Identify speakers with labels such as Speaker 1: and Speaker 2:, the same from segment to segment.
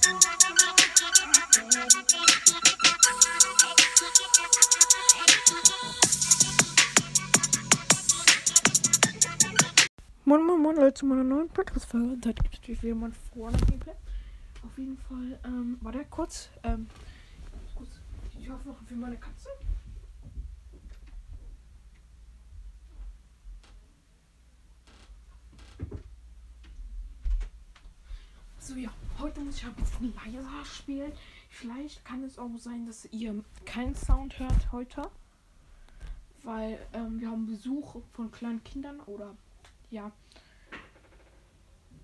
Speaker 1: Moin Moin Moin Leute zu meiner neuen Podcast-Folge. Und heute gibt es natürlich wieder mal vorne Gameplay. Auf jeden Fall, ähm, warte kurz. Ähm, kurz. Ich hoffe noch für meine Katze. So ja, heute muss ich ein bisschen leiser spielen. Vielleicht kann es auch sein, dass ihr keinen Sound hört heute. Weil ähm, wir haben Besuch von kleinen Kindern oder ja.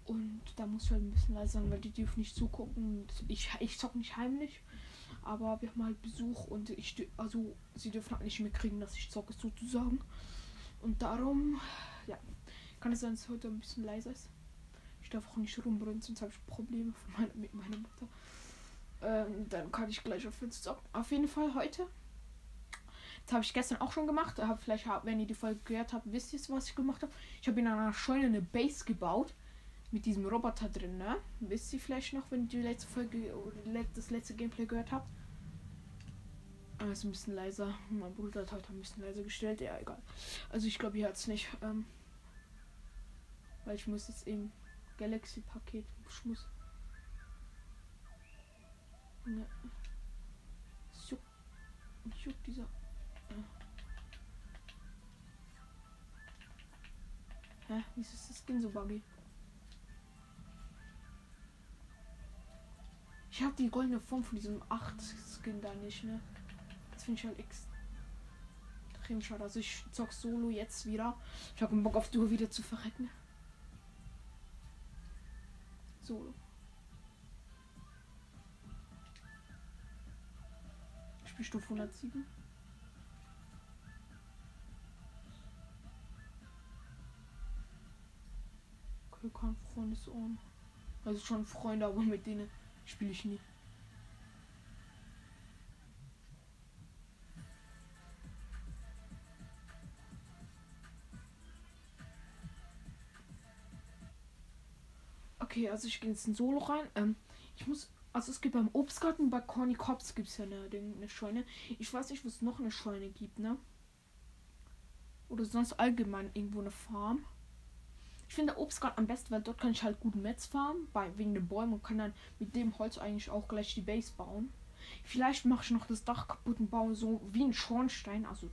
Speaker 1: Und da muss ich halt ein bisschen leiser sein, weil die dürfen nicht zugucken. Ich, ich zock nicht heimlich. Aber wir haben halt Besuch und ich also sie dürfen halt nicht mehr kriegen, dass ich zocke sozusagen. Und darum, ja, kann es sein, dass es heute ein bisschen leiser ist. Ich darf auch nicht rumbrüllen, sonst habe ich Probleme von meiner, mit meiner Mutter. Ähm, dann kann ich gleich auf uns zocken. Auf jeden Fall heute. Das habe ich gestern auch schon gemacht. Hab, vielleicht, wenn ihr die Folge gehört habt, wisst ihr, was ich gemacht habe. Ich habe in einer Scheune eine Base gebaut. Mit diesem Roboter drin, ne? Wisst ihr vielleicht noch, wenn ihr die letzte Folge oder das letzte Gameplay gehört habt? Ah, ist ein bisschen leiser. Mein Bruder hat heute ein bisschen leiser gestellt. Ja, egal. Also ich glaube, ihr hört es nicht. Ähm, weil ich muss jetzt eben Galaxy-Paket. Ich muss. Ja. Es juckt, mich juckt dieser. Äh. Hä? Wieso ist das Skin so buggy? Ich habe die goldene Form von diesem 8 Skin da nicht, ne? Das finde ich halt extrem schade. Also ich zock solo jetzt wieder. Ich habe Bock auf Duo wieder zu verrecken. Solo. Ich bin Stufe 107. Okay, kein Freundesohren. Also schon Freunde, aber mit denen spiele ich nie. Okay, also ich gehe jetzt in Solo rein. Ähm, ich muss. Also es gibt beim Obstgarten bei Corny Cops gibt es ja eine, eine Scheune. Ich weiß nicht, wo es noch eine Scheune gibt, ne? Oder sonst allgemein irgendwo eine Farm. Ich finde Obstgarten am besten, weil dort kann ich halt gut Metz farmen, bei, wegen den Bäumen und kann dann mit dem Holz eigentlich auch gleich die Base bauen. Vielleicht mache ich noch das Dach kaputt und baue so wie ein Schornstein, also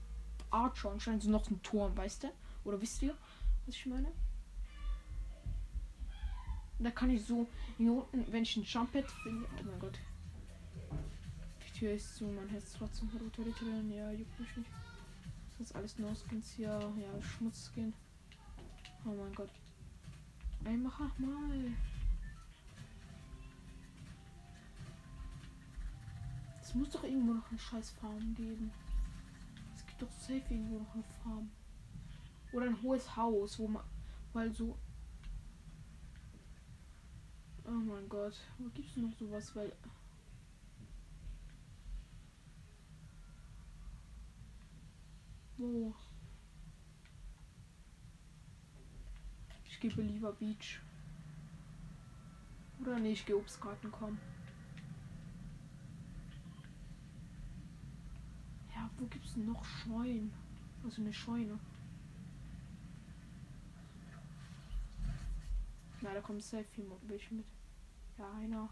Speaker 1: Art Schornstein, so noch ein Turm, weißt du? Oder wisst ihr, was ich meine? Da kann ich so hier unten, wenn ich ein Jumpet finde. Oh mein Gott. Die Tür ist zu, mein Herz trotzdem runterrittern. Ja, juckt mich nicht. Das ist alles No Skins hier. Ja, Schmutzskin. Oh mein Gott. Ey, mach mal. Es muss doch irgendwo noch eine scheiß Farm geben. Es gibt doch safe irgendwo noch eine Farm. Oder ein hohes Haus, wo man. Weil so. Oh mein Gott. Wo gibt's noch sowas? Weil. Wo? Ich gebe lieber Beach. Oder nee, ich gehe Obstgarten kommen. Ja, wo gibt's denn noch Scheunen? Also eine Scheune. Na, da kommt sehr viel welche mit. Ja, einer.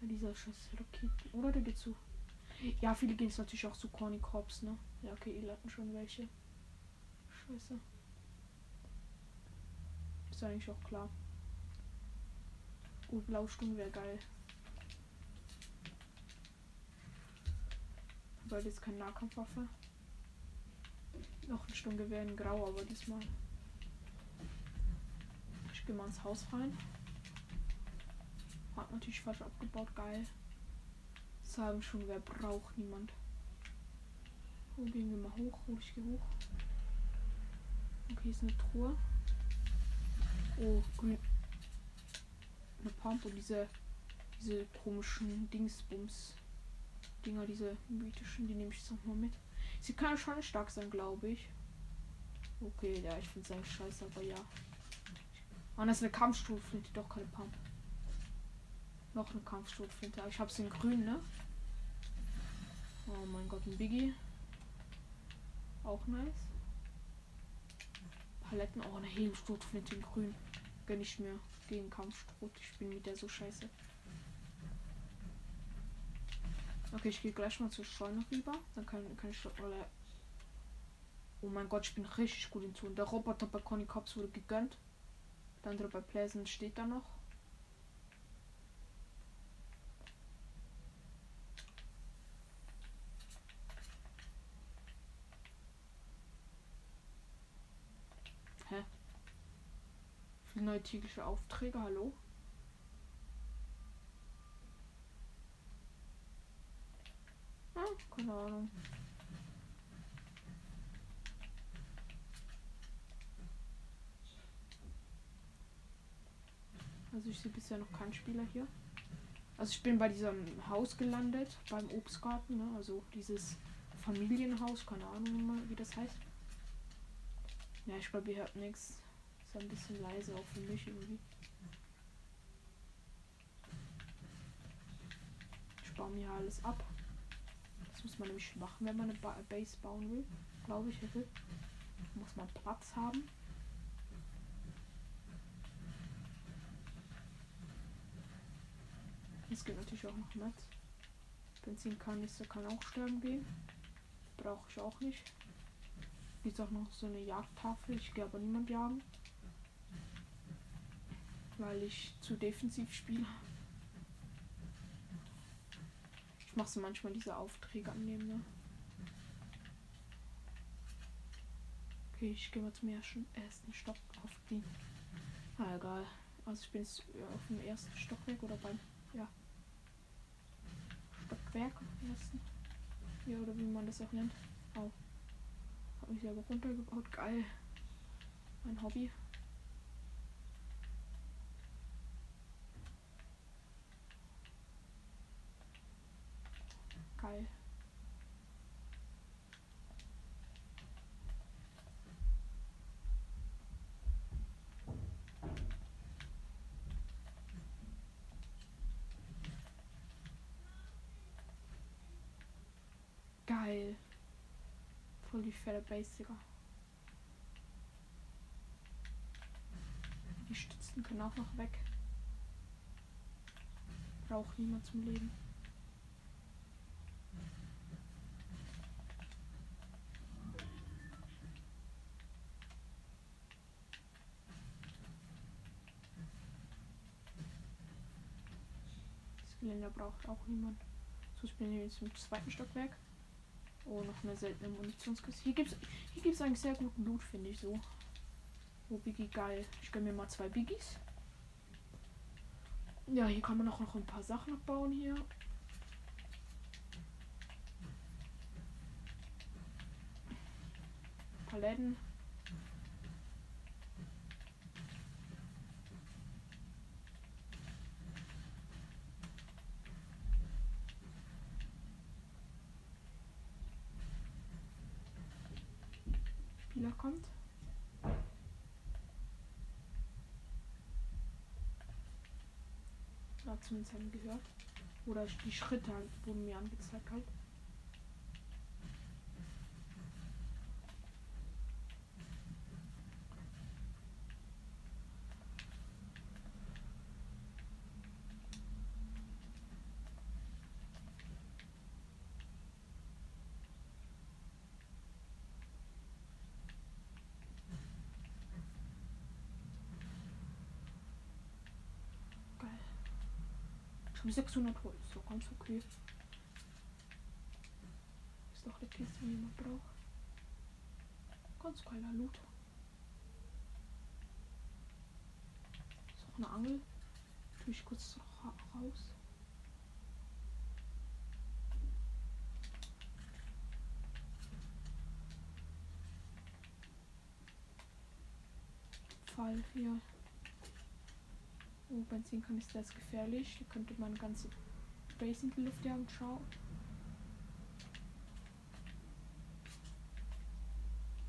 Speaker 1: Dieser scheiß Raketen. Oder der geht zu. Ja, viele gehen jetzt natürlich auch zu Corny Corps, ne? Ja, okay, ihr hatten schon welche. Scheiße. Ist eigentlich auch klar. Gut, Blaustunde wäre geil. Weil jetzt keine Nahkampfwaffe. Noch ein Sturmgewehr in Grau, aber diesmal. Ich gehe mal ins Haus rein. Hat natürlich falsch abgebaut, geil. Sagen schon, wer braucht niemand. Wo gehen wir mal hoch? Hol ich gehe hoch. Okay, ist eine Truhe. Oh, grün. Eine Pump und diese, diese komischen Dingsbums. Dinger, diese mythischen, die nehme ich jetzt noch mal mit. Sie kann schon stark sein, glaube ich. Okay, ja, ich finde es eigentlich scheiße, aber ja. Und das ist eine Kampfstufe, doch keine Pump. Noch eine Kampfstoffflinte. Ich hab's in grün, ne? Oh mein Gott, ein Biggie. Auch nice. Paletten. Oh, eine Hehlstotflinte in grün. Gönn ich mir gegen Kampfstot. Ich bin mit der so scheiße. Okay, ich gehe gleich mal zur Scheune rüber. Dann kann, kann ich. Oder oh mein Gott, ich bin richtig gut in Tun. Der Roboter bei Conny Cops wurde gegönnt. Der andere bei Pleasant steht da noch. Hä? Viele neue tägliche Aufträge, hallo? Ah, keine Ahnung. Also ich sehe bisher noch keinen Spieler hier. Also ich bin bei diesem Haus gelandet, beim Obstgarten, ne? also dieses Familienhaus, keine Ahnung wie das heißt. Ja, ich glaube, ihr hört nichts. Ist ein bisschen leise auch für mich irgendwie. Ich baue mir alles ab. Das muss man nämlich machen, wenn man eine ba Base bauen will. Glaube ich, muss man Platz haben. Es geht natürlich auch noch Netz. Benzinkanister kann auch sterben gehen. Brauche ich auch nicht. Gibt auch noch so eine Jagdtafel. Ich gehe aber niemand jagen. Weil ich zu defensiv spiele. Ich mache so manchmal diese Aufträge annehmen, ne? Okay, ich gehe mal zum ersten, ersten Stock auf die. Ah, egal. Also ich bin jetzt auf dem ersten Stockwerk oder beim. Ja. Besten. Ja, oder wie man das auch nennt. Au. Hab mich selber runtergebaut. Geil. Mein Hobby. Geil. Geil. Voll die fette Basiker. Die Stützen können auch noch weg. Braucht niemand zum Leben. Das Geländer braucht auch niemand. So, ich bin jetzt im zweiten Stockwerk. Oh, noch eine seltene Munitionskiste. Hier gibt's, hier gibt's eigentlich sehr guten Loot, finde ich so. Oh, Biggie, geil. Ich gönne mir mal zwei Biggies. Ja, hier kann man auch noch ein paar Sachen bauen hier. Paletten. Spieler kommt. Oder zumindest haben gehört. Oder die Schritte halt wurden mir angezeigt halt. Geil. Schon 600 Holz, so ganz okay. Ist doch eine Kiste, die jemand braucht. Ganz geiler Loot. Ist auch eine Angel. Tue ich kurz ra raus. Fall hier. Oh, Benzinkanister ist gefährlich. Da könnte man ganze Base in die Luft jagen. Ciao.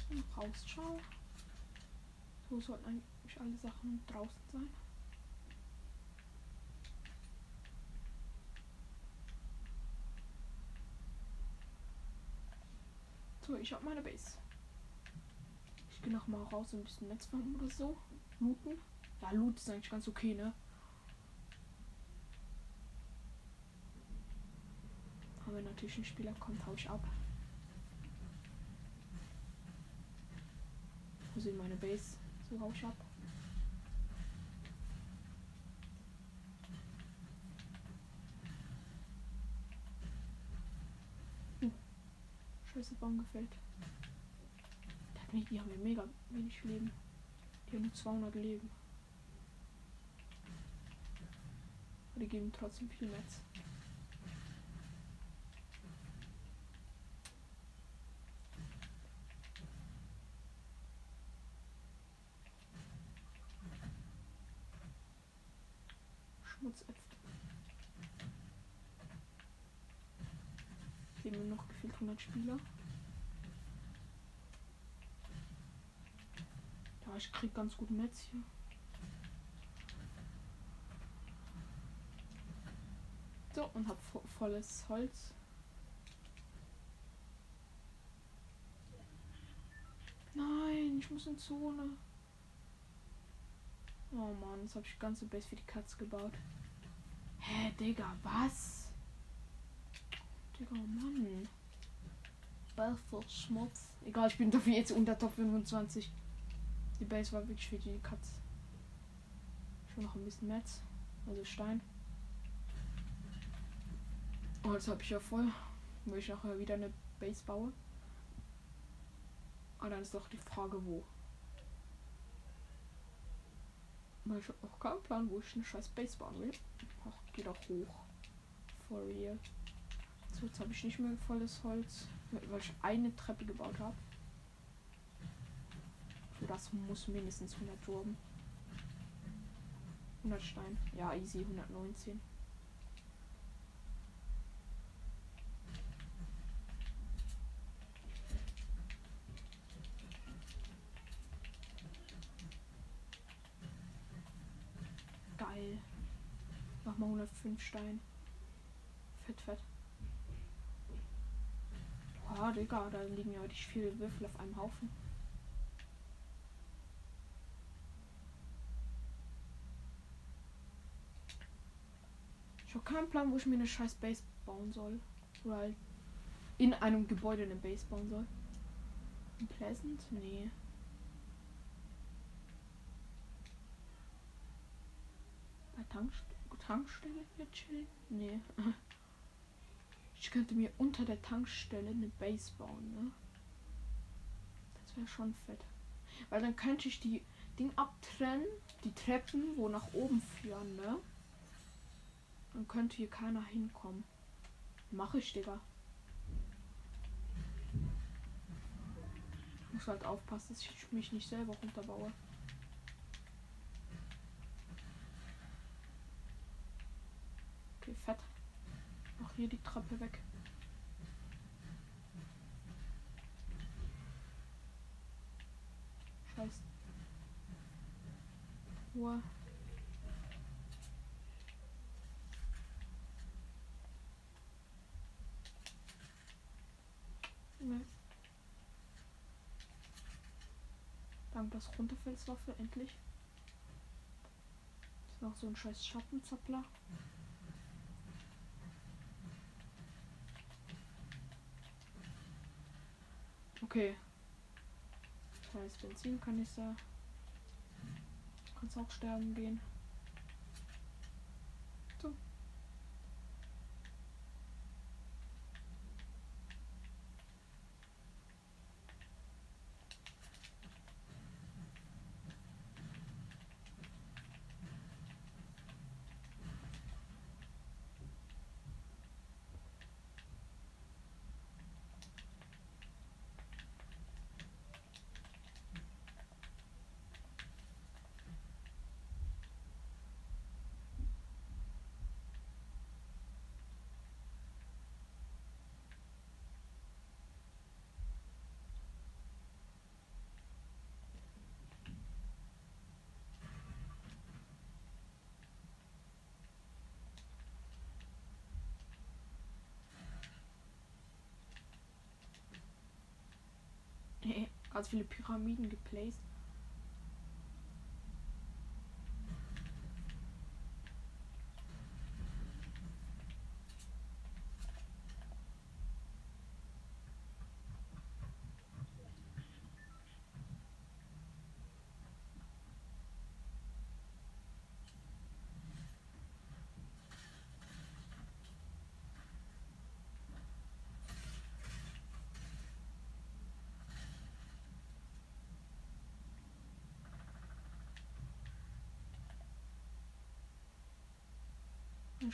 Speaker 1: Und raus, ciao. So sollten eigentlich alle Sachen draußen sein. So, ich habe meine Base. Ich gehe nochmal raus und ein bisschen Netz fahren oder so. Looten. Ja, Loot ist eigentlich ganz okay, ne? Aber natürlich ein Spieler kommt, hau ich ab. Wo sind meine Base? So hau ich ab. Uh, scheiße, Baum gefällt. Die haben ja mega wenig Leben. Die haben nur 200 Leben. Aber die geben trotzdem viel Netz. Schmutzäpfel. Leben nur noch gefühlt 100 Spieler. Ja, ich krieg ganz gut Netz hier. So, und hab vo volles Holz. Nein, ich muss in Zone. Oh Mann, jetzt habe ich ganze Base für die Katze gebaut. Hä, Digga, was? Digga, Mann. Belfort Schmutz. Egal, ich bin dafür jetzt unter Top 25. Die Base war wirklich für die Katze. Ich will noch ein bisschen Metz. Also Stein. Oh, jetzt habe ich ja voll. Will ich nachher wieder eine Base baue. Aber dann ist doch die Frage, wo. Weil ich habe auch keinen Plan, wo ich eine scheiß Base bauen will. Ach, geh doch hoch. For real. So, jetzt habe ich nicht mehr volles Holz, weil ich eine Treppe gebaut habe. Für das muss mindestens 100 Turben. 100 Stein. Ja, easy, 119. Geil. Mach mal 105 Stein. Fett, fett. Boah, Digga, da liegen ja richtig viele Würfel auf einem Haufen. Ich habe keinen Plan, wo ich mir eine scheiß Base bauen soll. Oder halt in einem Gebäude eine Base bauen soll. In Pleasant? Nee. Bei Tankst Tankstelle hier chillen? Nee. Ich könnte mir unter der Tankstelle eine Base bauen, ne? Das wäre schon fett. Weil dann könnte ich die Ding abtrennen, die Treppen, wo nach oben führen, ne? Dann könnte hier keiner hinkommen. Mache ich, Digga. Ich muss halt aufpassen, dass ich mich nicht selber runterbaue. Okay, fett. Mach hier die Treppe weg. Scheiße. Ruhe. Nee. Dank das Runterfelswaffe endlich. Ist noch so ein scheiß Schattenzappler. Okay. Scheiß Benzinkanister. Kannst auch sterben gehen. Hey, also viele Pyramiden geplaced.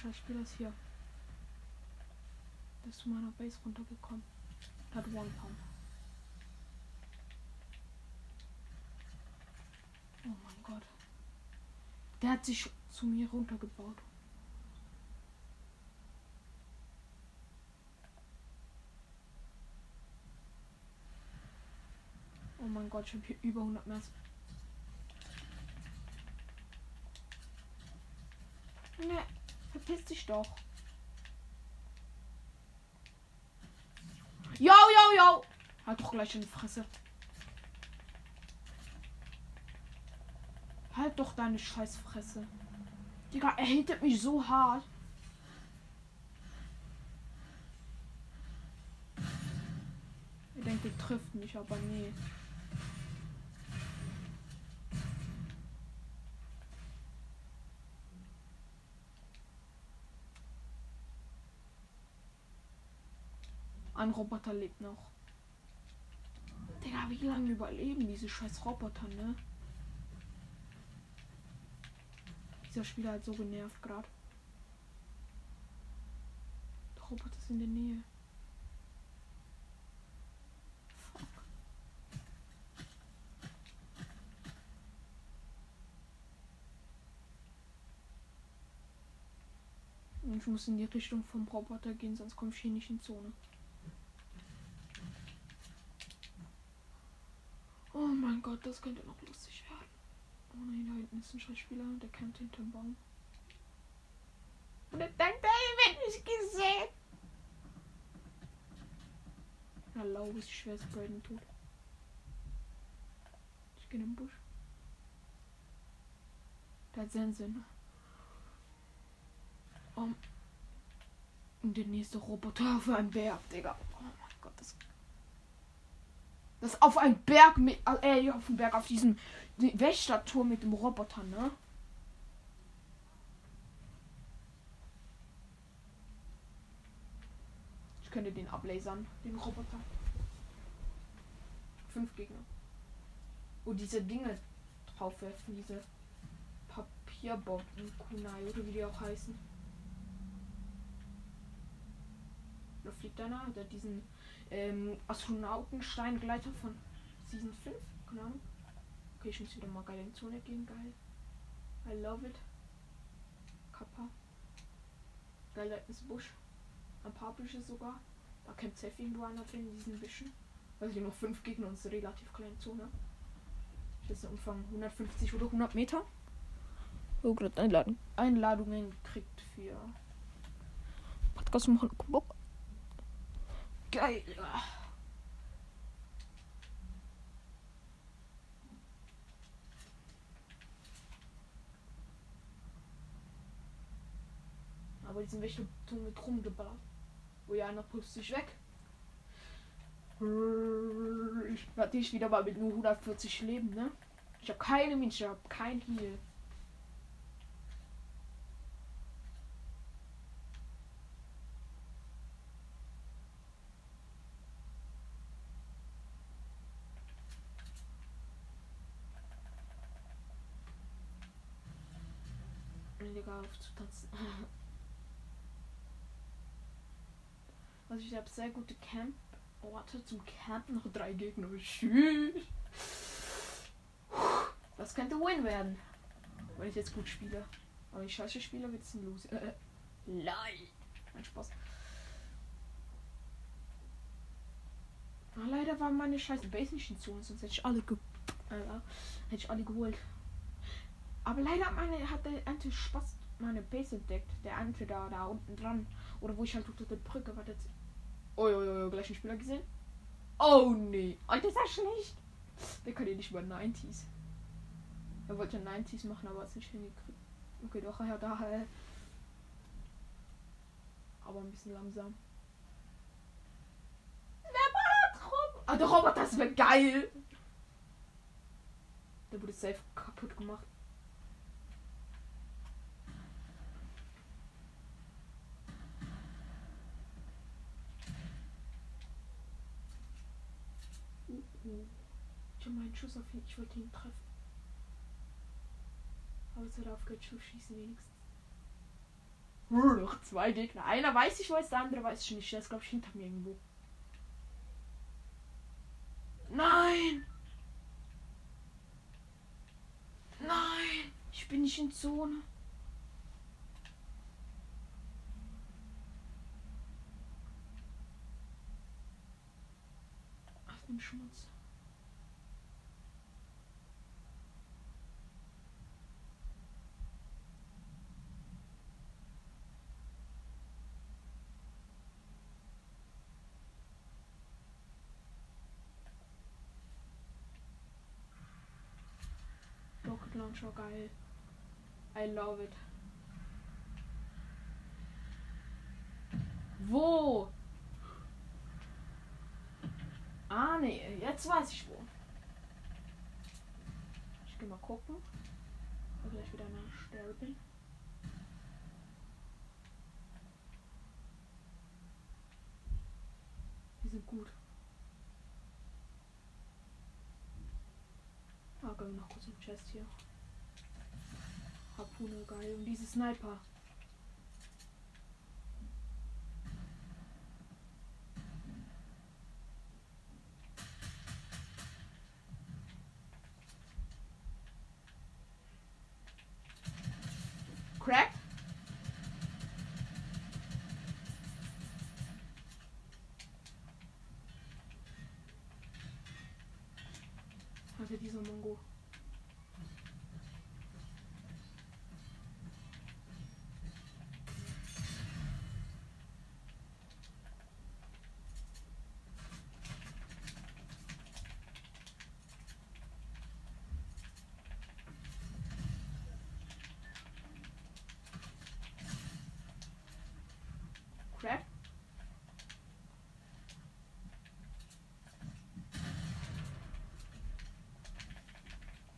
Speaker 1: Ein Schauspieler ist hier. Der ist zu meiner Base runtergekommen. Hat One Pound. Oh mein Gott. Der hat sich zu mir runtergebaut. Oh mein Gott, ich habe hier über 100 mehr. Ne. Verpiss dich doch. Yo, yo, yo. Halt doch gleich in die Fresse. Halt doch deine Scheißfresse. Digga, er hittet mich so hart. Ich denke, er trifft mich, aber nee. Ein Roboter lebt noch. Digga, wie lange überleben diese scheiß Roboter, ne? Dieser Spieler hat so genervt gerade. Der Roboter ist in der Nähe. Fuck. Ich muss in die Richtung vom Roboter gehen, sonst komme ich hier nicht in Zone. Oh mein Gott, das könnte noch lustig werden. Oh nein, da hinten ist ein Schauspieler, der kämpft hinterm Baum. Und er wird nicht gesehen. Na, lau ist schwer zu Braden tot. Ich gehe in den Busch. Der hat seinen Sinn. Um. Und der nächste Roboter für einen Berg, Digga. Oh mein Gott, das das auf einem Berg mit. Äh, auf dem Berg, auf diesem Wächterturm mit dem Roboter, ne? Ich könnte den ablasern, den Roboter. Fünf Gegner. Und diese Dinge draufwerfen, diese Papierbomben, Kunai oder wie die auch heißen. Da fliegt einer, der diesen ähm, Astronautensteingleiter von Season 5. Keine Ahnung. Okay, ich muss wieder mal geil in Zone gehen. Geil. I love it. Kappa. Geil, da ist Busch. Ein paar Büsche sogar. Da kämpft safe irgendwo einer drin in diesen Büschen. Hier noch fünf Gegner und eine relativ kleine Zone. Das ist ein Umfang 150 oder 100 Meter. Oh, gerade Einladung. Einladungen kriegt für Podcast machen. Geil. Aber die sind welche mit rumgeballert. Wo ja einer pustet sich weg. Ich werde ich wieder mal mit nur 140 Leben, ne? Ich habe keine Mensch, ich habe kein Heal. Digga, aufzutanzen. Also ich habe sehr gute Camp-Orte zum Campen. Noch drei Gegner. Tschüss. Das könnte Win werden. Wenn ich jetzt gut spiele. Aber ich scheiße spiele, wird es ein Lose. Äh. Mein Spaß. Ach, leider war meine scheiße Base nicht in Zone, sonst hätte ich alle ge äh, hätte ich alle geholt. Aber leider hat, meine, hat der Ante Spaß meine Base entdeckt. Der Ante da, da unten dran. Oder wo ich halt unter der Brücke war. Oh, oh, oh, gleich einen Spieler gesehen. Oh nee. Alter, ist das schlecht. Der kann ja nicht über 90s. Er wollte 90s machen, aber es nicht hingekriegt. Okay, doch, ja, da. Äh, aber ein bisschen langsam. Wer da drum? Ah, der Roboter, das wäre geil. Der wurde safe kaputt gemacht. Ich habe meinen Schuss auf ihn. Ich wollte ihn treffen. Aber es hat aufgehört, Schuss schießen wenigstens. Noch zwei Gegner. Einer weiß ich, ist der andere weiß ich nicht. Der ist, glaube ich, hinter mir irgendwo. Nein! Nein! Ich bin nicht in Zone. Auf dem Schmutz. Geil. I love it. Wo? Ah, nee, jetzt weiß ich wo. Ich geh mal gucken. Ob gleich wieder Stelle bin. Die sind gut. Ah, gehen wir noch kurz im Chest hier. Harpune, geil. Und diese Sniper. Crack? Hatte dieser Mongo. Crap.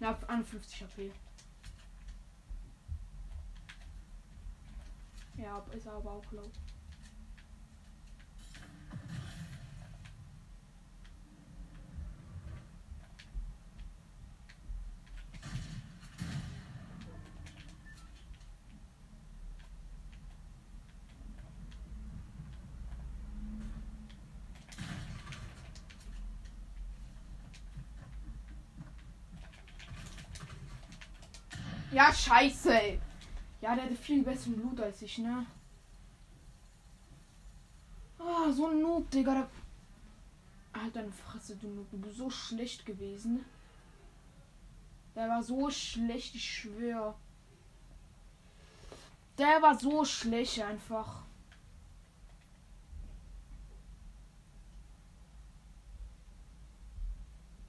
Speaker 1: Ja, 51 HP. Ja, ist aber auch low. Ja, scheiße. ey. Ja, der hatte viel besseren Blut als ich, ne? Ah, so ein Noob, Digga. Der... Halt deine Fresse, du Noob. Du bist so schlecht gewesen. Der war so schlecht, ich schwöre. Der war so schlecht einfach.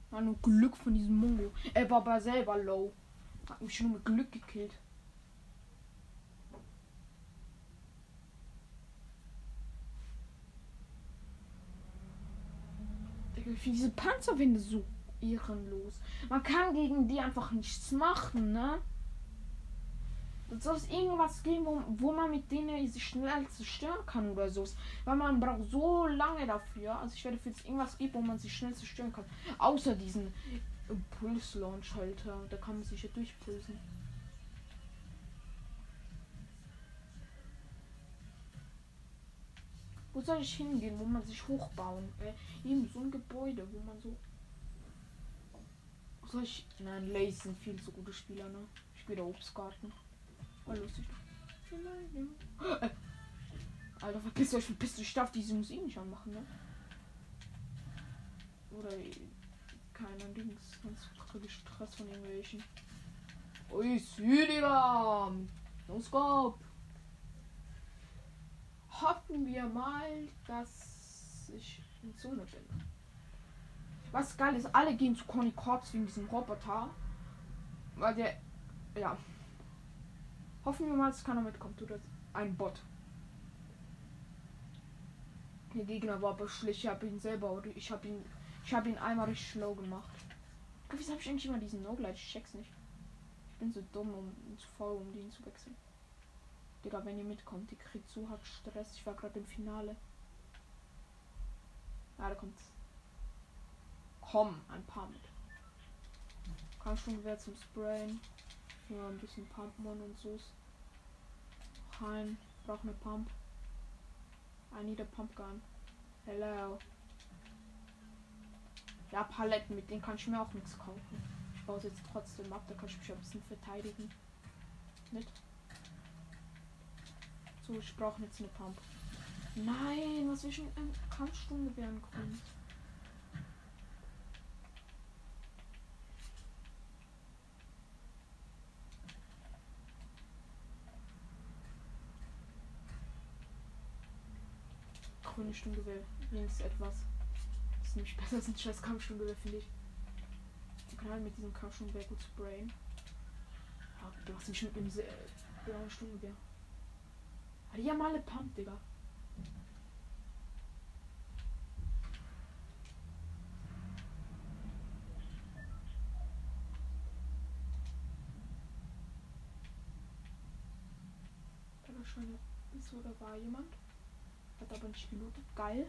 Speaker 1: War nur Glück von diesem Mungo. Er war aber selber low. Hat mich nur mit Glück gekillt. Ich finde diese Panzerwinde so ehrenlos. Man kann gegen die einfach nichts machen, ne? Es soll es irgendwas geben, wo, wo man mit denen sich schnell zerstören kann oder so. Weil man braucht so lange dafür. Also ich werde für irgendwas geben, wo man sich schnell zerstören kann. Außer diesen Impuls-Launch-Halter. Da kann man sich ja durchpulsen. Wo soll ich hingehen, wo man sich hochbauen? Äh, eben so ein Gebäude, wo man so. Wo soll ich. Nein, Lazy sind viel zu gute Spieler, ne? Ich spiele Obstgarten. War lustig. Äh. Alter, verpiss euch, verpiss euch. Ich darf diese Musik nicht anmachen, ne? Oder keiner Dings. Sonst kriege ich Stress von irgendwelchen. Ui, Südiger! No scope! Hoffen wir mal, dass ich in Zone bin. Was geil ist, alle gehen zu Conny Corps wegen diesem Roboter. Weil der. Ja. Hoffen wir mal, dass keiner mitkommt. Oder ein Bot. Der Gegner war aber schlecht. Ich habe ihn selber. Oder ich habe ihn. Ich habe ihn einmal richtig schlau gemacht. Wieso habe ich eigentlich immer diesen No-Glide? Ich check's nicht. Ich bin so dumm, um zu faul, um den zu wechseln. Digga, wenn ihr mitkommt, die kriegt so hart Stress. Ich war gerade im Finale. Ja, da kommt's. Komm, ein mit. Kann schon wer zum Sprayen. Ja, ein bisschen Pumpen und so. Rein. Brauch eine Pump. I need a pump gun. Hello. Ja, Paletten, mit denen kann ich mir auch nichts kaufen. Ich baue es jetzt trotzdem ab, da kann ich mich ein bisschen verteidigen. Nicht? So, ich brauche jetzt eine Pump. Nein, was will ich mit einem Kampfsturmgewehren kommen? Grüne Sturmgewehr, wenigstens etwas. Nämlich besser als ein scheiß Kampfsturmgewehr, finde ich. Die kann halt mit diesem Kampfsturmgewehr gut sprayen. Ja, du hast mich mit dem blauen Sturmgewehr. Ah, die haben alle Pump, Digga. Da war schon ist oder war jemand. Hat aber nicht gelootet. Geil.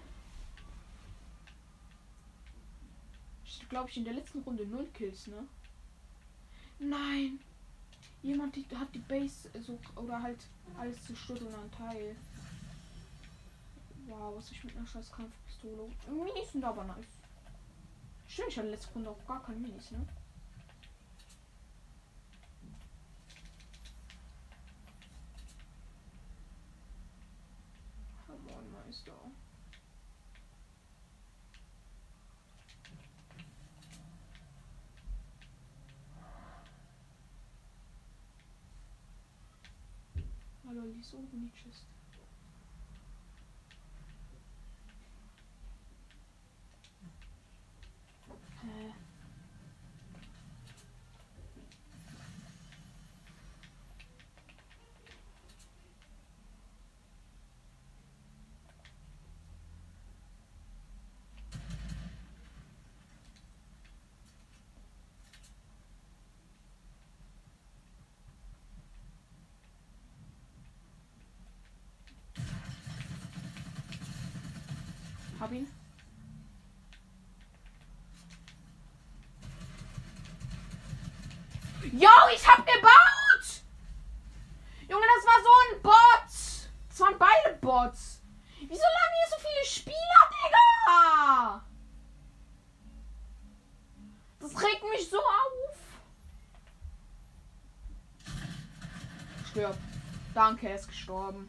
Speaker 1: Glaube ich in der letzten Runde null Kills, ne? Nein. Jemand die, hat die Base so oder halt alles zerstört und ein Teil. Wow, was ich mit einer scheiß Kampfpistole. Minis sind aber nice. Schön, ich hatte letzte Runde auch gar keine Minis, ne? Hallo, die ist Hab ihn. Yo, ich hab gebaut! Junge, das war so ein Bot! Das waren beide Bots. Wieso laden hier so viele Spieler, Digga? Das regt mich so auf. Stirb. Danke, er ist gestorben.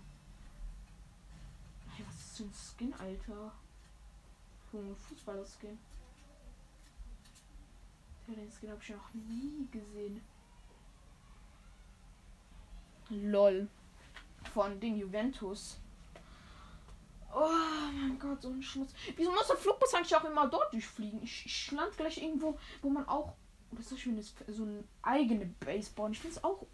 Speaker 1: Hey, was ist denn Skin, Alter? Ein Fußballer-Skin. Den Skin habe ich noch nie gesehen. Lol. Von den Juventus. Oh mein Gott, so ein Schmutz. Wieso muss der Flugbus eigentlich auch immer dort durchfliegen? Ich, ich land gleich irgendwo, wo man auch. Was soll ich mir so eine eigene Base bauen? Ich find's auch.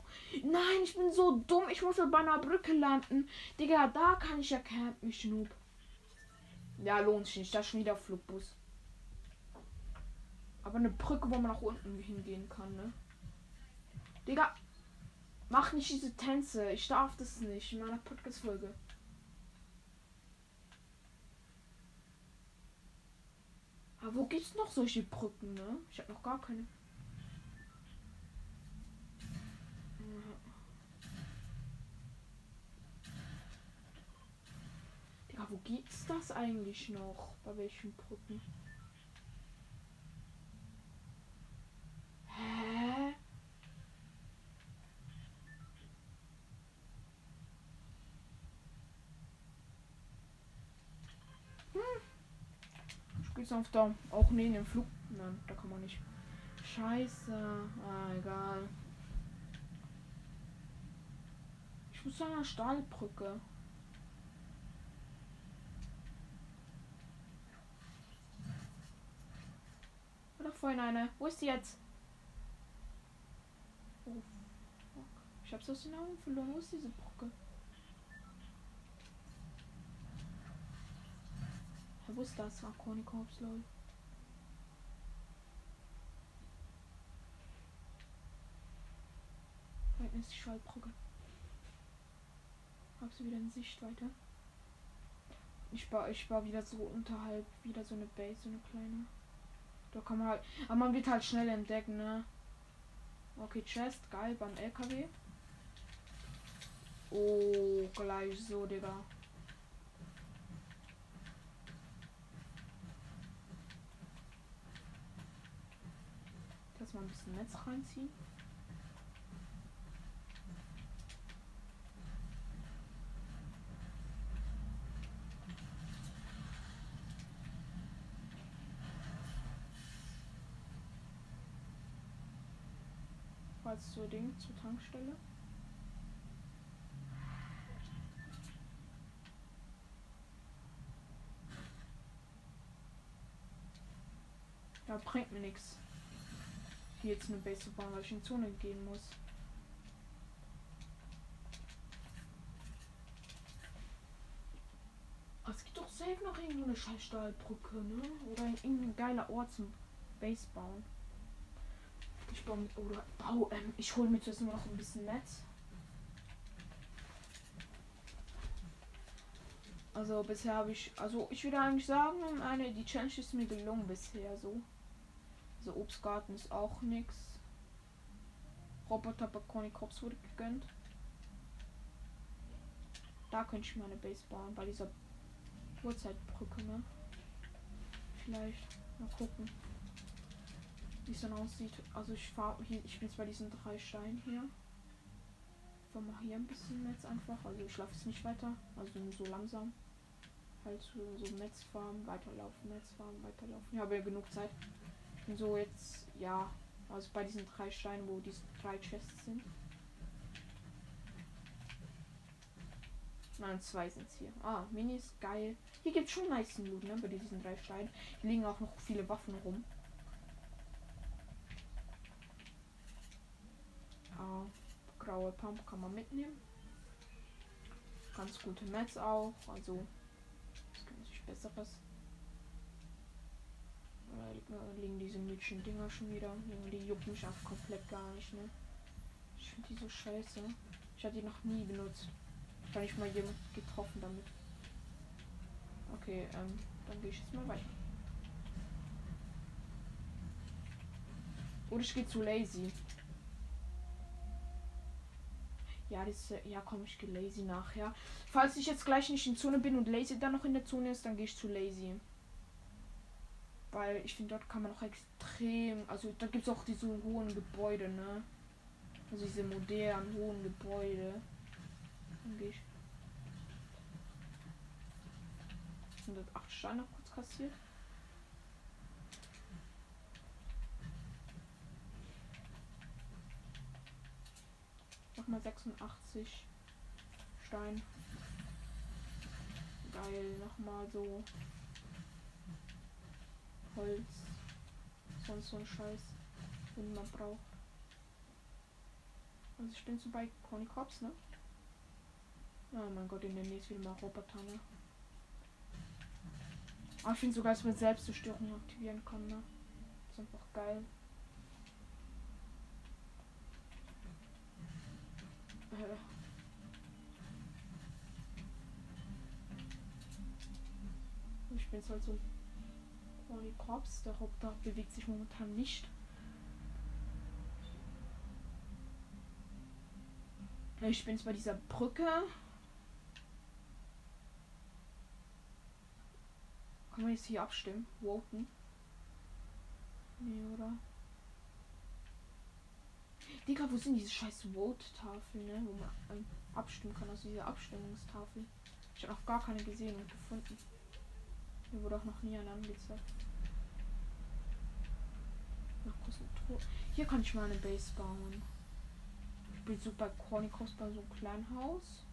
Speaker 1: Nein, ich bin so dumm. Ich muss ja bei einer Brücke landen. Digga, da kann ich ja campen, ich. Ja, lohnt sich nicht. Da ist schon wieder Flugbus. Aber eine Brücke, wo man nach unten hingehen kann, ne? Digga, mach nicht diese Tänze. Ich darf das nicht in meiner Podcast-Folge. Aber wo gibt's noch solche Brücken, ne? Ich habe noch gar keine. Digga, wo gibt's das eigentlich noch? Bei welchen Brücken? Hä? Hm. Spielst auf da auch neben dem Flug? Nein, da kann man nicht. Scheiße. Ah, egal. Ich muss zu einer Stahlbrücke. vorhin eine. Wo ist die jetzt? Oh, fuck. Ich hab's aus den Augen verloren. Wo ist diese Brücke? Ja, wo ist das? Kornikorps, lol. Da ist die Schwaldbrücke. Hab sie wieder in Sichtweite. Ich baue, ich baue wieder so unterhalb wieder so eine Base, so eine kleine. Da kann man halt. Aber man wird halt schnell entdecken, ne? Okay, Chest, geil, beim LKW. Oh, gleich so, Digga. Lass mal ein bisschen Netz reinziehen. Zur Ding, zur Tankstelle. Ja, bringt mir nichts. Hier jetzt eine Base zu bauen, weil ich in Zone gehen muss. Es gibt doch safe noch irgendwo eine scheiß Stahlbrücke, ne? Oder irgendein geiler Ort zum Base bauen. Ich baue mit, oder bau, ähm, ich hole mir zuerst noch ein bisschen Netz. Also bisher habe ich, also ich würde eigentlich sagen, eine, die Challenge ist mir gelungen bisher so. Also Obstgarten ist auch nix. Roboter bei Cornycops wurde gegönnt. Da könnte ich meine Base bauen, bei dieser Uhrzeitbrücke, ne? Vielleicht. Mal gucken. Wie es dann aussieht. Also ich fahre hier, ich bin jetzt bei diesen drei Steinen hier. Ich fahr mal hier ein bisschen Netz einfach. Also ich schlafe jetzt nicht weiter. Also nur so langsam. Halt so, so Netzfarm, weiterlaufen, Netzfarm, weiterlaufen. Ich habe ja genug Zeit. Ich bin so jetzt, ja, also bei diesen drei Steinen, wo diese drei Chests sind. Nein, zwei sind es hier. Ah, Minis, geil. Hier gibt es schon nice Loot, ne, bei diesen drei Steinen. Hier liegen auch noch viele Waffen rum. Ah, graue Pump kann man mitnehmen. Ganz gute Mets auch, also es gibt natürlich besseres. Da liegen diese Mädchen Dinger schon wieder. Die jucken mich einfach komplett gar nicht, ne? Ich finde die so scheiße. Ich hatte die noch nie benutzt. Ich mal jemand getroffen damit. Okay, ähm, dann gehe ich jetzt mal weiter. Oder ich gehe zu lazy. Ja, das, ja, komm, ich gehe lazy nachher. Falls ich jetzt gleich nicht in Zone bin und lazy dann noch in der Zone ist, dann gehe ich zu lazy. Weil ich finde, dort kann man auch extrem. Also, da gibt es auch diese hohen Gebäude, ne? Also, diese modernen, hohen Gebäude. Dann gehe ich. 108 Steine kurz kassiert. Nochmal 86 Stein. Geil, nochmal so Holz. Sonst so ein Scheiß, den man braucht. Also ich bin so bei Conny Cops, ne? Oh mein Gott, in der Nähe ist wieder mal Roboter? Aber ich finde sogar, dass man Selbstzerstörung aktivieren kann, ne? ist einfach geil. Ich bin jetzt halt so Pony Corps. Der Roboter bewegt sich momentan nicht. Ich bin jetzt bei dieser Brücke. Kann man jetzt hier abstimmen? Voten? Nee, oder? Digga, wo sind diese scheiß Vote-Tafeln, ne? Wo man ähm, abstimmen kann, also diese Abstimmungstafel. Ich habe noch gar keine gesehen und gefunden. Mir wurde auch noch nie eine angezeigt. Hier kann ich mal eine Base bauen. Ich bin so bei bei so einem kleinen Haus.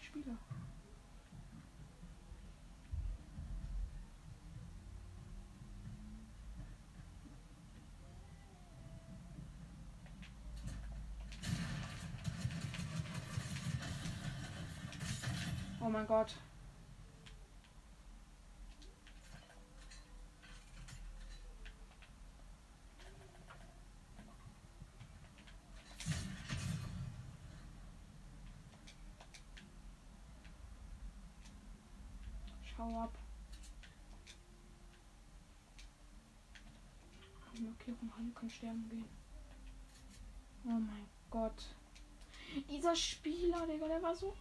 Speaker 1: Spieler. Oh mein Gott. Schau ab. Die Markierung Hand kann sterben gehen. Oh mein Gott. Dieser Spieler, Digga, der war so.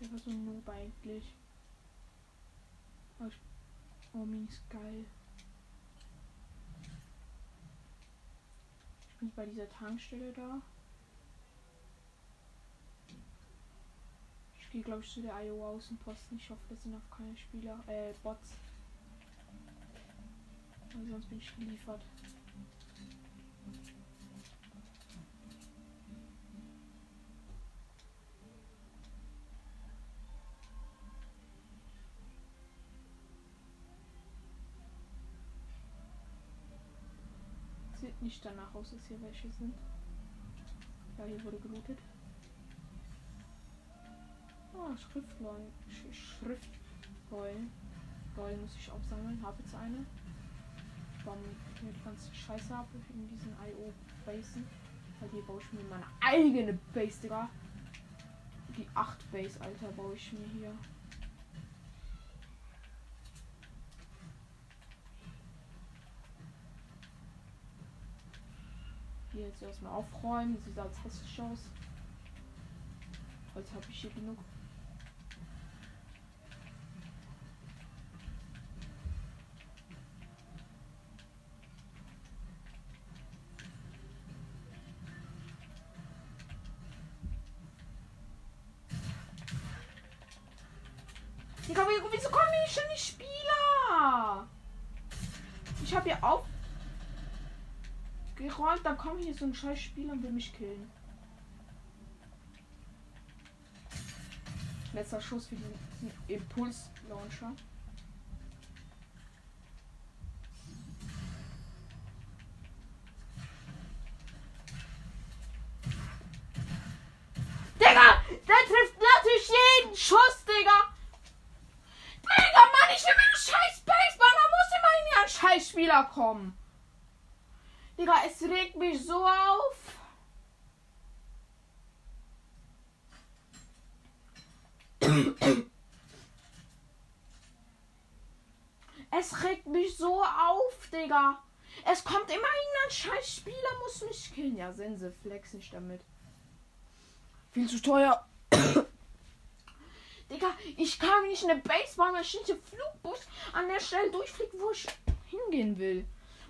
Speaker 1: Der war so ein Noob eigentlich. Oh, Mini ist geil. Ich bin bei dieser Tankstelle da. Ich gehe, glaube ich, zu der Iowa Außenposten. Ich hoffe, das sind auch keine Spieler, äh, Bots. Weil sonst bin ich geliefert. Sieht nicht danach aus, dass hier welche sind. Ja, hier wurde gelootet. Ah, Schriftrollen. Sch Schriftrollen. Rollen muss ich aufsammeln. Habe jetzt eine. Bauen mir die ganze Scheiße ab in diesen IO-Basen. Weil hier baue ich mir meine eigene Base, Digga. Die 8 Base, Alter, baue ich mir hier. Hier jetzt erstmal aufräumen. Sieht als hässlich aus. Holz habe ich hier genug. Digga, wieso kommen hier schon die Spieler? Ich habe hier auf geräumt, dann kommt hier so ein scheiß Spieler und will mich killen. Letzter Schuss für den Impuls-Launcher. Digga! Der trifft natürlich jeden Schuss, Digga! Digga, Mann, ich will mir einen scheiß Baseball, da muss immerhin ja ein scheiß kommen. Digga, es regt mich so auf. Es regt mich so auf, Digga. Es kommt immerhin ein scheiß Spieler, muss mich killen. Ja, Sense, flex nicht damit. Viel zu teuer. Digga, ich kann nicht eine Baseballmaschine Flugbus an der Stelle durchfliegen, wo ich hingehen will.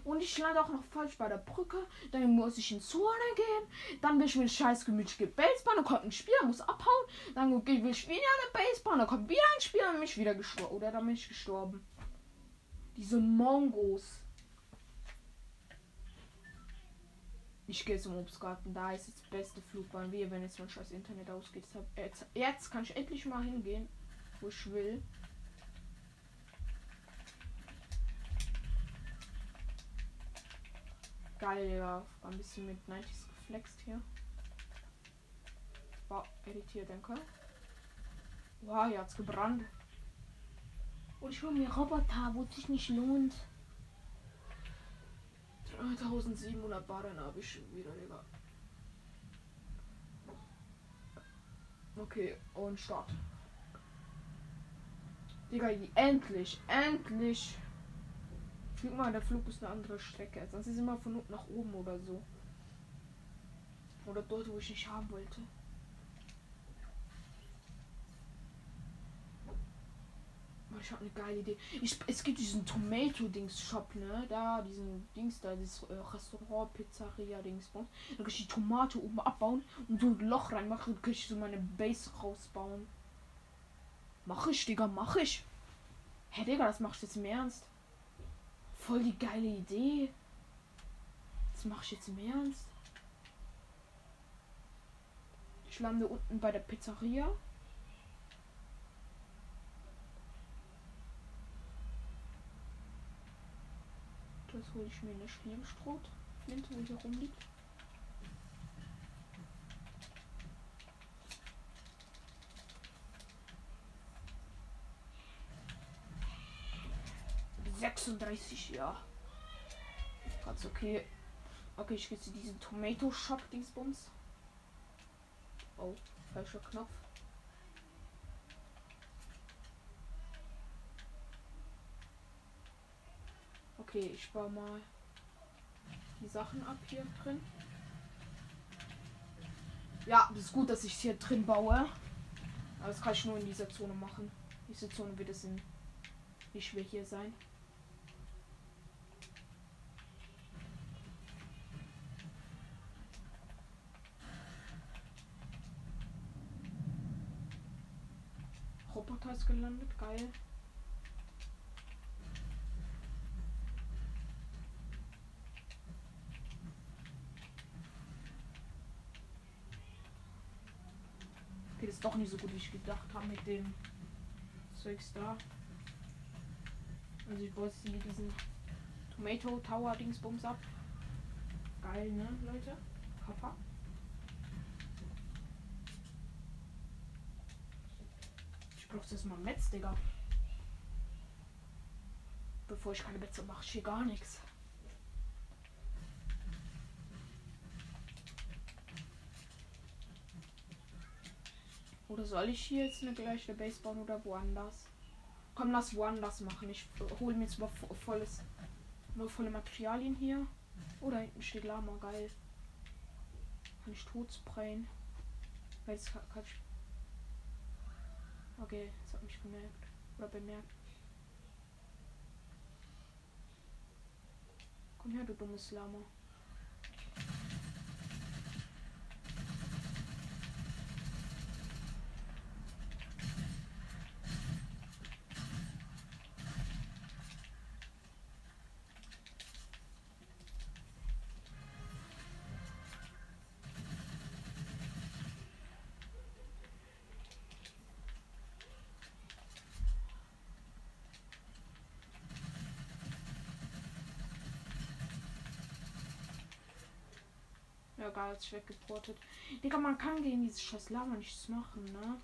Speaker 1: Und ich lande auch noch falsch bei der Brücke. Dann muss ich in Zone gehen. Dann will ich mir scheiß gemütliche Baseball. Dann kommt ein Spieler, muss abhauen. Dann will ich wieder eine Baseball. Dann kommt wieder ein Spieler und mich wieder gestorben. Oder dann bin ich gestorben. Diese Mongos. Ich gehe zum Obstgarten. Da ist jetzt beste Flugbahn. Wie wenn jetzt mein scheiß Internet ausgeht. Jetzt, jetzt kann ich endlich mal hingehen, wo ich will. Geil, ja. War ein bisschen mit 90s geflext hier. War editiert, denke. Wow, hier hat's gebrannt. Und ich hole mir Roboter, wo es sich nicht lohnt. 3700 Barren habe ich schon wieder, Digga. Okay, und Start. Digga, endlich, endlich. Flieg mal, der Flug ist eine andere Strecke. Sonst ist immer von unten nach oben oder so. Oder dort, wo ich nicht haben wollte. Ich habe eine geile Idee. Ich, es gibt diesen Tomato-Dings-Shop, ne? Da, diesen Dings da, dieses äh, Restaurant, Pizzeria, Dings. Da kann ich die Tomate oben abbauen und so ein Loch reinmachen und kann ich so meine Base rausbauen. Mach ich, Digga, mach ich. Hä, Digga, das machst du jetzt im Ernst? Voll die geile Idee. Das mache ich jetzt im Ernst. Ich lande unten bei der Pizzeria. Das hole ich mir eine Schirmstrot, wenn wo hier rumliegt. Sechsunddreißig, ja. Ganz okay. Okay, ich gehe zu diesem Tomato Shop Dingsbums. Oh, falscher Knopf. Okay, ich baue mal die Sachen ab hier drin. Ja, das ist gut, dass ich es hier drin baue. Aber das kann ich nur in dieser Zone machen. Diese Zone wird es in nicht schwer hier sein. Ist gelandet, geil. Das ist doch nicht so gut, wie ich gedacht habe mit dem Zeugs da. Also ich jetzt hier diesen Tomato Tower Dingsbums ab. Geil, ne, Leute? Papa. Ich brauche das mal Metz, Digga. Bevor ich keine Metze mache, ich hier gar nichts. Oder soll ich hier jetzt eine gleiche Base bauen oder woanders? Komm, lass woanders machen. Ich hole mir jetzt mal volles, nur volle Materialien hier. Oder hinten steht Lama, geil. Kann ich tot sprayen. Jetzt kann, kann ich. Okay, das hat mich gemerkt. Oder bemerkt. Komm her, du dummes Lama. Geil, ist weggeportet. Digga, man kann gegen dieses scheiß Lava nichts machen, ne?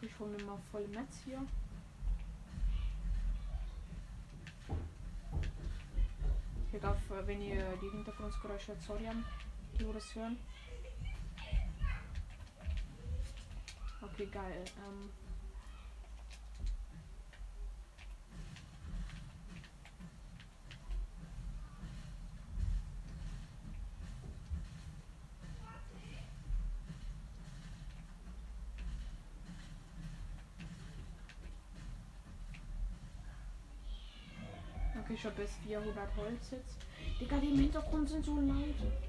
Speaker 1: Ich hole mir mal voll Metz hier. Egal, wenn ihr die Hintergrundgeräusche sorry die das hören. Okay, geil. Ähm Okay, ich habe jetzt 400 Holz jetzt. Digga, die im Hintergrund sind so laut.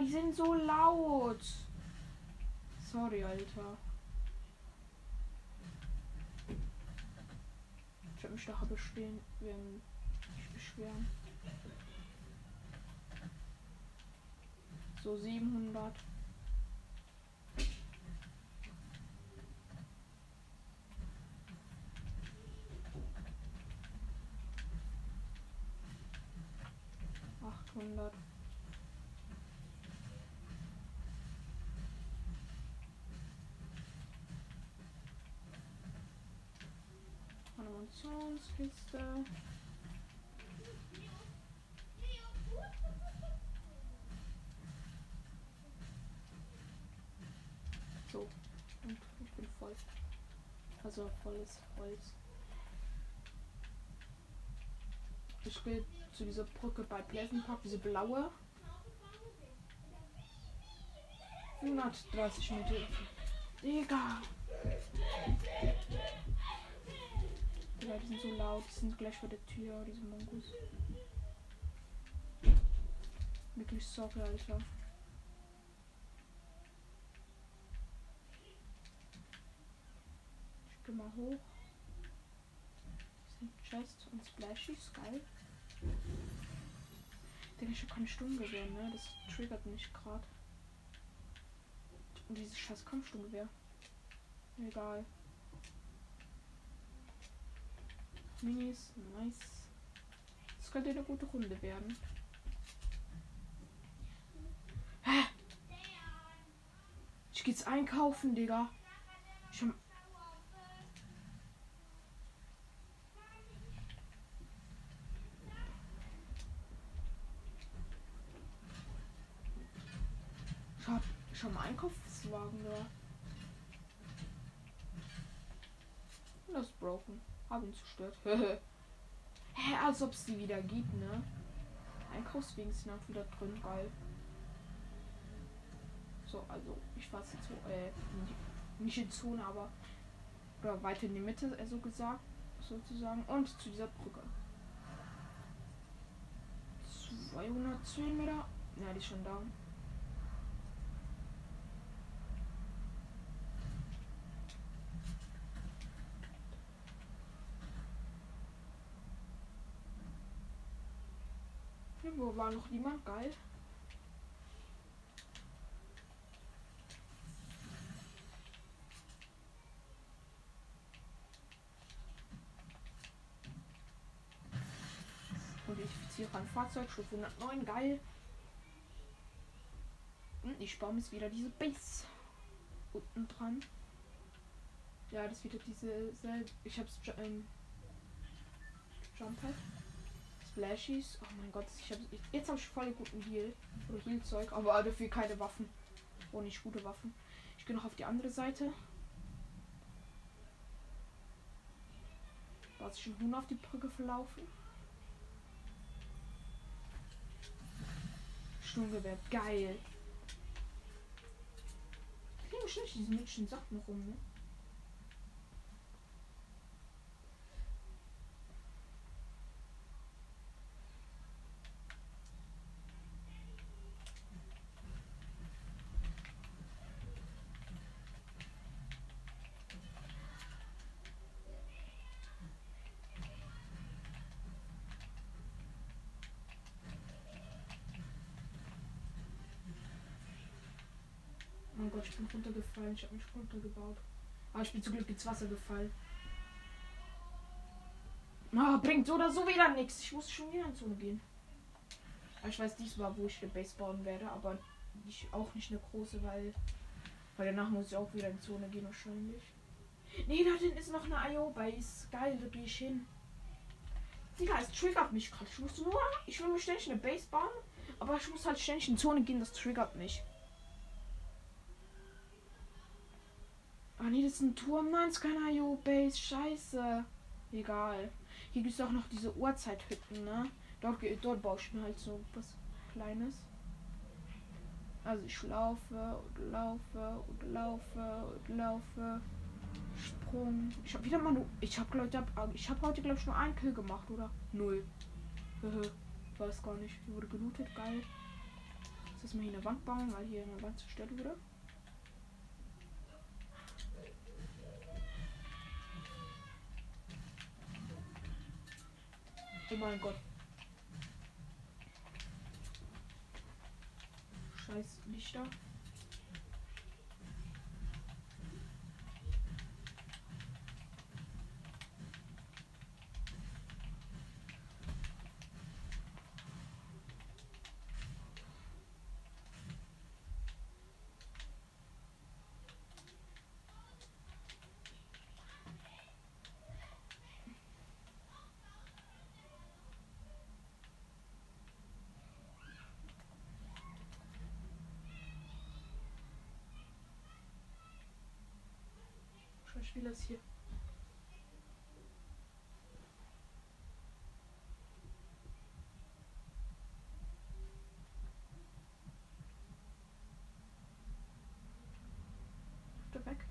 Speaker 1: Die sind so laut. Sorry, Alter. Ich werde mich nachher bestehen, wenn ich beschweren. So 700. Animationskiste. So, und ich bin voll. Also volles Holz. Ich gehe zu dieser Brücke bei Pleasant Park, diese blaue. 130 Meter. Digga. Digga, die sind so laut. Die sind gleich vor der Tür, diese Mongus. Wirklich sorry, Alter. Ich geh mal hoch. Das sind Chest und Splashies, geil. Digga, ich hab keine Sturmgewehr, ne? Das triggert mich gerade. Und dieses scheiß Kampfsturmgewehr. Egal. Minis, nice. Das könnte eine gute Runde werden. Ich geh jetzt einkaufen, Digga. Ich hab... Ich hab, ich hab einen Einkaufswagen da. Und das ist broken. Ihn zerstört. Hä, als ob es die wieder gibt, ne? Einkaufswegen sind auch wieder drin, geil. So, also ich fahr jetzt so, äh, nicht in Zone, aber oder weiter in die Mitte, äh, so gesagt, sozusagen. Und zu dieser Brücke. 210 Meter. Ja, die ist schon da. Wo war noch niemand? Geil. Und ich fixiere ein Fahrzeug, Stufe 109, geil. Und ich baue jetzt wieder diese Base unten dran. Ja, das wieder diese. Ich hab's ähm, Jump Pad. Splashies. Oh mein Gott, ich hab, jetzt habe ich voll guten Heal. Oder Healzeug, aber dafür keine Waffen. Oh, nicht gute Waffen. Ich gehe noch auf die andere Seite. Da ist schon Huhn auf die Brücke verlaufen. Sturmgewehr, geil. Kriegen schlecht diesen Menschen Sachen rum, ne? Oh Gott, ich bin runtergefallen. Ich habe mich runtergebaut. Aber ich bin zum Glück ins Wasser gefallen. Ah, bringt so oder so wieder nichts. Ich muss schon wieder in Zone gehen. Aber ich weiß diesmal, wo ich eine Base bauen werde, aber nicht, auch nicht eine große, weil, weil danach muss ich auch wieder in Zone gehen wahrscheinlich. Nee, da hinten ist noch eine IO-Base. Geil, da gehe ich hin. Digga, es triggert mich gerade. Ich muss nur, ich will mir ständig eine Base bauen, aber ich muss halt ständig in Zone gehen, das triggert mich. Ah nee, das ist ein Turm. Nein, es ist keine IO-Base. Scheiße. Egal. Hier gibt es auch noch diese Uhrzeithütten, ne? Dort, dort baue ich mir halt so was Kleines. Also ich laufe und laufe und laufe und laufe. Sprung. Ich habe wieder mal nur. Ich habe glaube ich habe heute glaube ich nur einen Kill gemacht, oder? Null. Weiß gar nicht. Hier wurde gelootet. Geil. Jetzt mal hier eine Wand bauen, weil hier eine Wand zerstört wurde. Oh mein Gott. Scheiß Lichter. Das hier. Läuft er weg?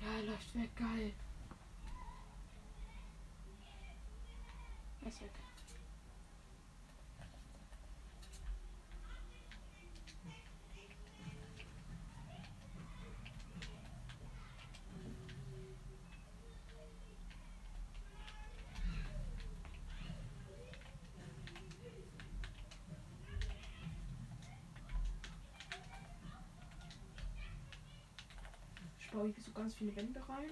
Speaker 1: Ja, er läuft weg, geil. Er ist weg. Baue hier so ganz viele Wände rein.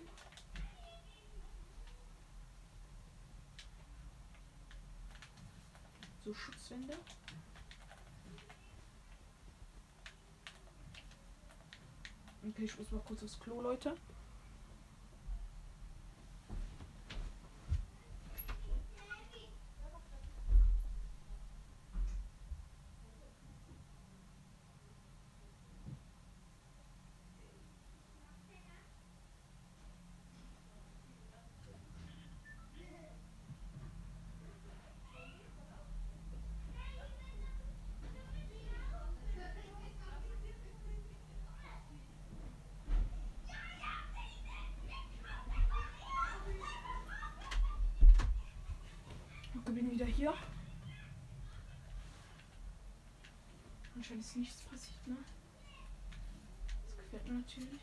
Speaker 1: So Schutzwände. Okay, ich muss mal kurz aufs Klo, Leute. Ich bin wieder hier. Anscheinend ist nichts passiert, ne? Das gefällt mir natürlich.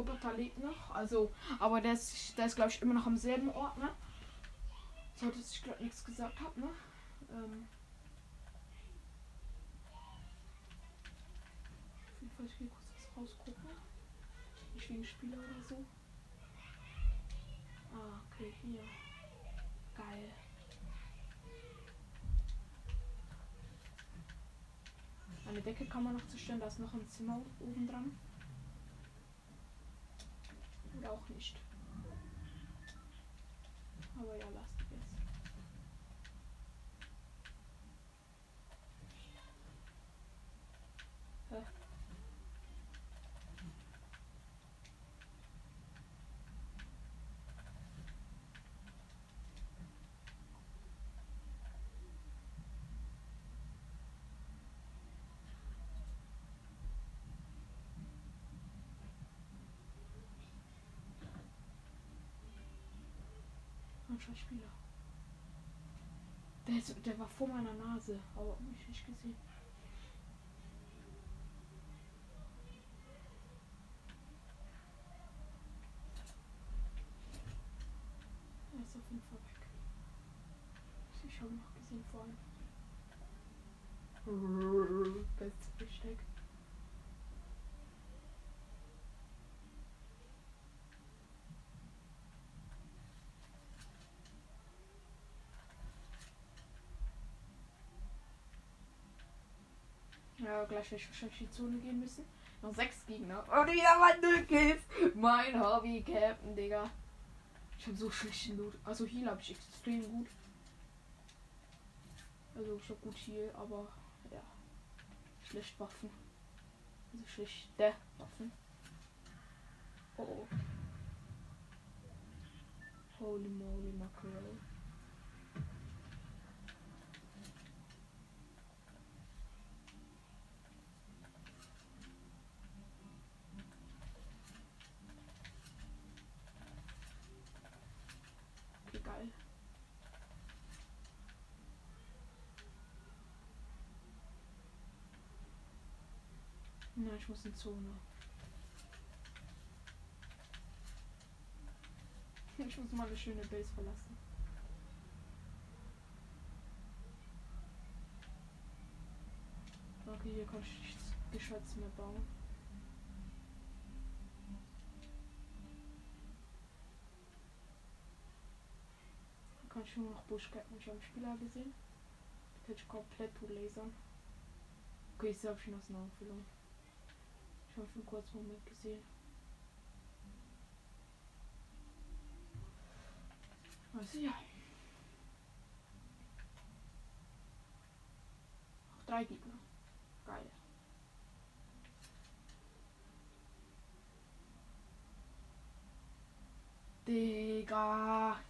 Speaker 1: Roboter lebt noch, also, aber der ist, der ist glaube ich immer noch am selben Ort, ne? Sollte ich gerade nichts gesagt habe, ne? Ähm. Auf jeden Fall, ich will kurz was rausgucken. Nicht wegen Spieler oder so. Ah, okay, hier. Geil. Eine Decke kann man noch zerstören, da ist noch ein Zimmer oben dran. Auch nicht. Aber ja, lasst es. Hä? Schauspieler. Der, der war vor meiner Nase, aber mich nicht gesehen. Er ist auf jeden Fall weg. Ich habe ihn noch gesehen vorhin. Ja, gleich werde ich wahrscheinlich in die Zone gehen müssen. Noch sechs Gegner. Und wieder mal null Kills. Mein Hobby, Captain, Digga. Ich habe so schlechten Loot. Also Heal habe ich extrem gut. Also ich habe gut Heal, aber ja. Schlecht Waffen. Also schlechte Waffen. Oh oh. Holy moly mackerel. Okay, geil. Na, ich muss in Zone. Ich muss mal eine schöne Base verlassen. Okay, hier kann ich nichts Geschütz mehr bauen. Da kann ich nur noch Buschketten. Ich habe Spieler gesehen. Da kann ich komplett tot lasern. Okay, ich habe schon aus Augen verloren. Ich habe für einen Moment gesehen. Also ja. Noch drei Gegner. Geil. Digga.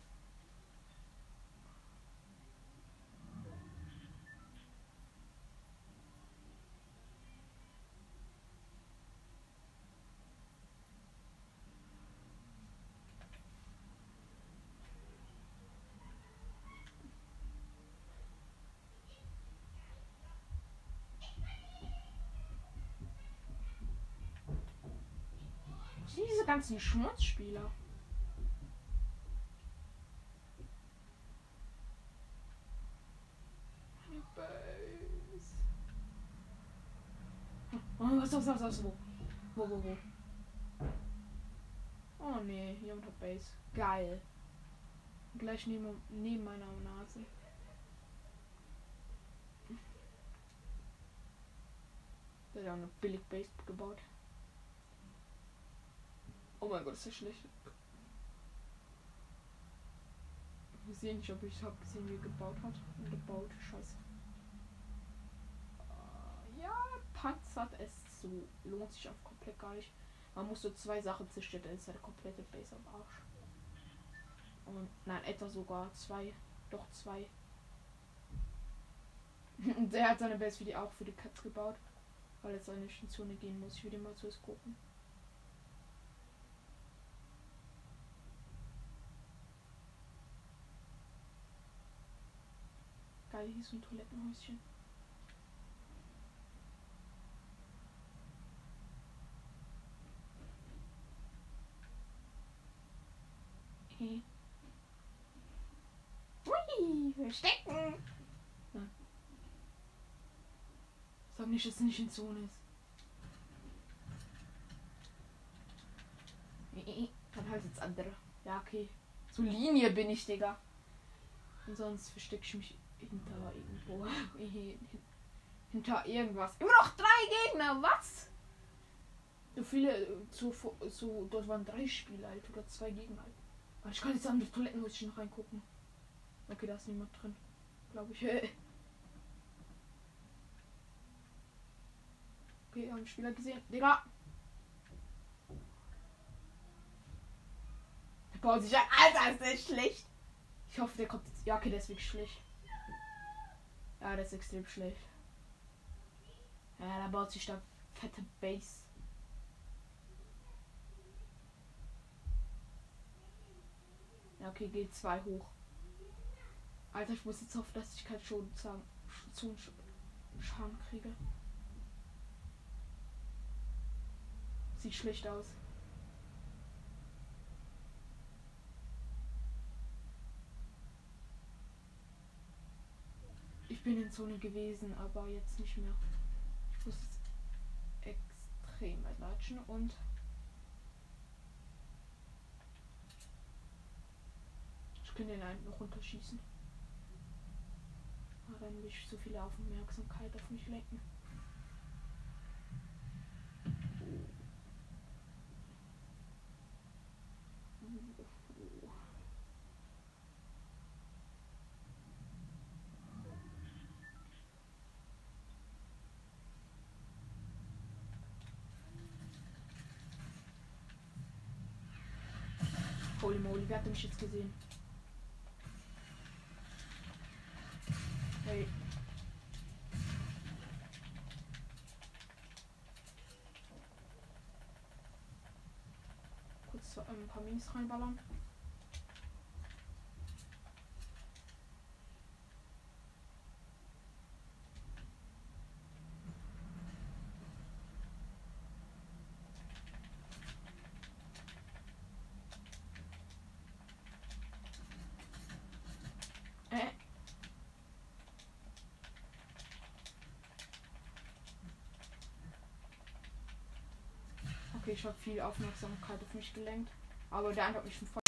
Speaker 1: Diese ganzen Schmutzspieler. Oh, was, was, was, was, wo? Wo, wo, wo? Oh nee, jemand hat Base. Geil. Gleich neben, neben meiner Nase. Der hat auch eine billig Base gebaut. Oh mein Gott, ist das schlecht. Wir sehen nicht, ob ich habe gesehen, wie gebaut hat. Und gebaut, scheiße. Äh, ja, panzert es so. Lohnt sich auch komplett gar nicht. Man muss so zwei Sachen zerstören, dann ist seine komplette Base am Arsch. Und nein, etwa sogar zwei. Doch zwei. Der hat seine Base für die auch für die Katz gebaut. Weil er seine Zone gehen muss. Ich den mal zuerst gucken. Geil, hier ist ein Toilettenhäuschen. Okay. Hui, verstecken! Ja. Sag nicht, dass es nicht in Zone ist. Dann halt jetzt andere. Ja, okay. Zur Linie bin ich, Digga. Und sonst verstecke ich mich hinter irgendwo. hinter irgendwas. Immer noch drei Gegner, was? So viele, so, so, dort waren drei Spieler halt oder zwei Gegner halt. Aber ich kann jetzt an die Toilettenhäuschen noch reingucken. Okay, da ist niemand drin. Glaube ich. Okay, haben Spieler gesehen. Digga! Der baut sich ein. Alter, ist der schlecht. Ich hoffe, der kommt jetzt. Ja, okay, wirklich schlecht. Ja, das ist extrem schlecht. Ja, da baut sich da fette Base. Ja, okay, geht zwei hoch. Alter, ich muss jetzt hoffen, dass ich keinen schon Schaden kriege. Sieht schlecht aus. Bin in Zone gewesen, aber jetzt nicht mehr. Ich muss extrem weit latschen und ich kann den einen noch runterschießen. Aber dann will ich so viel Aufmerksamkeit auf mich lenken. Holy moly, wer hat mich jetzt gesehen? Hey. Kurz äh, ein paar Minis reinballern. Äh. Okay, ich habe viel Aufmerksamkeit auf mich gelenkt. Aber der andere hat mich schon voll